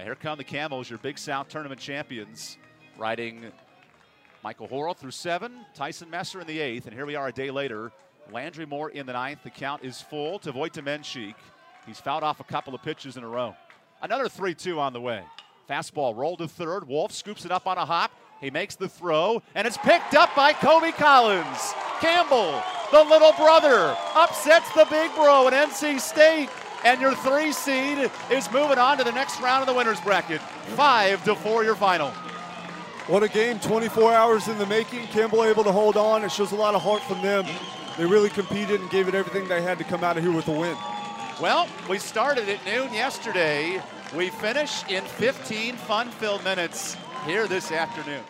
Here come the Camels, your Big South Tournament champions, riding Michael Horrell through seven, Tyson Messer in the eighth, and here we are a day later. Landry Moore in the ninth. The count is full to Voit Menchik. He's fouled off a couple of pitches in a row. Another 3 2 on the way. Fastball rolled to third. Wolf scoops it up on a hop. He makes the throw, and it's picked up by Kobe Collins. Campbell, the little brother, upsets the big bro at NC State. And your three seed is moving on to the next round of the winners bracket. Five to four, your final. What a game, 24 hours in the making. Campbell able to hold on. It shows a lot of heart from them. They really competed and gave it everything they had to come out of here with a win. Well, we started at noon yesterday. We finish in 15 fun filled minutes here this afternoon.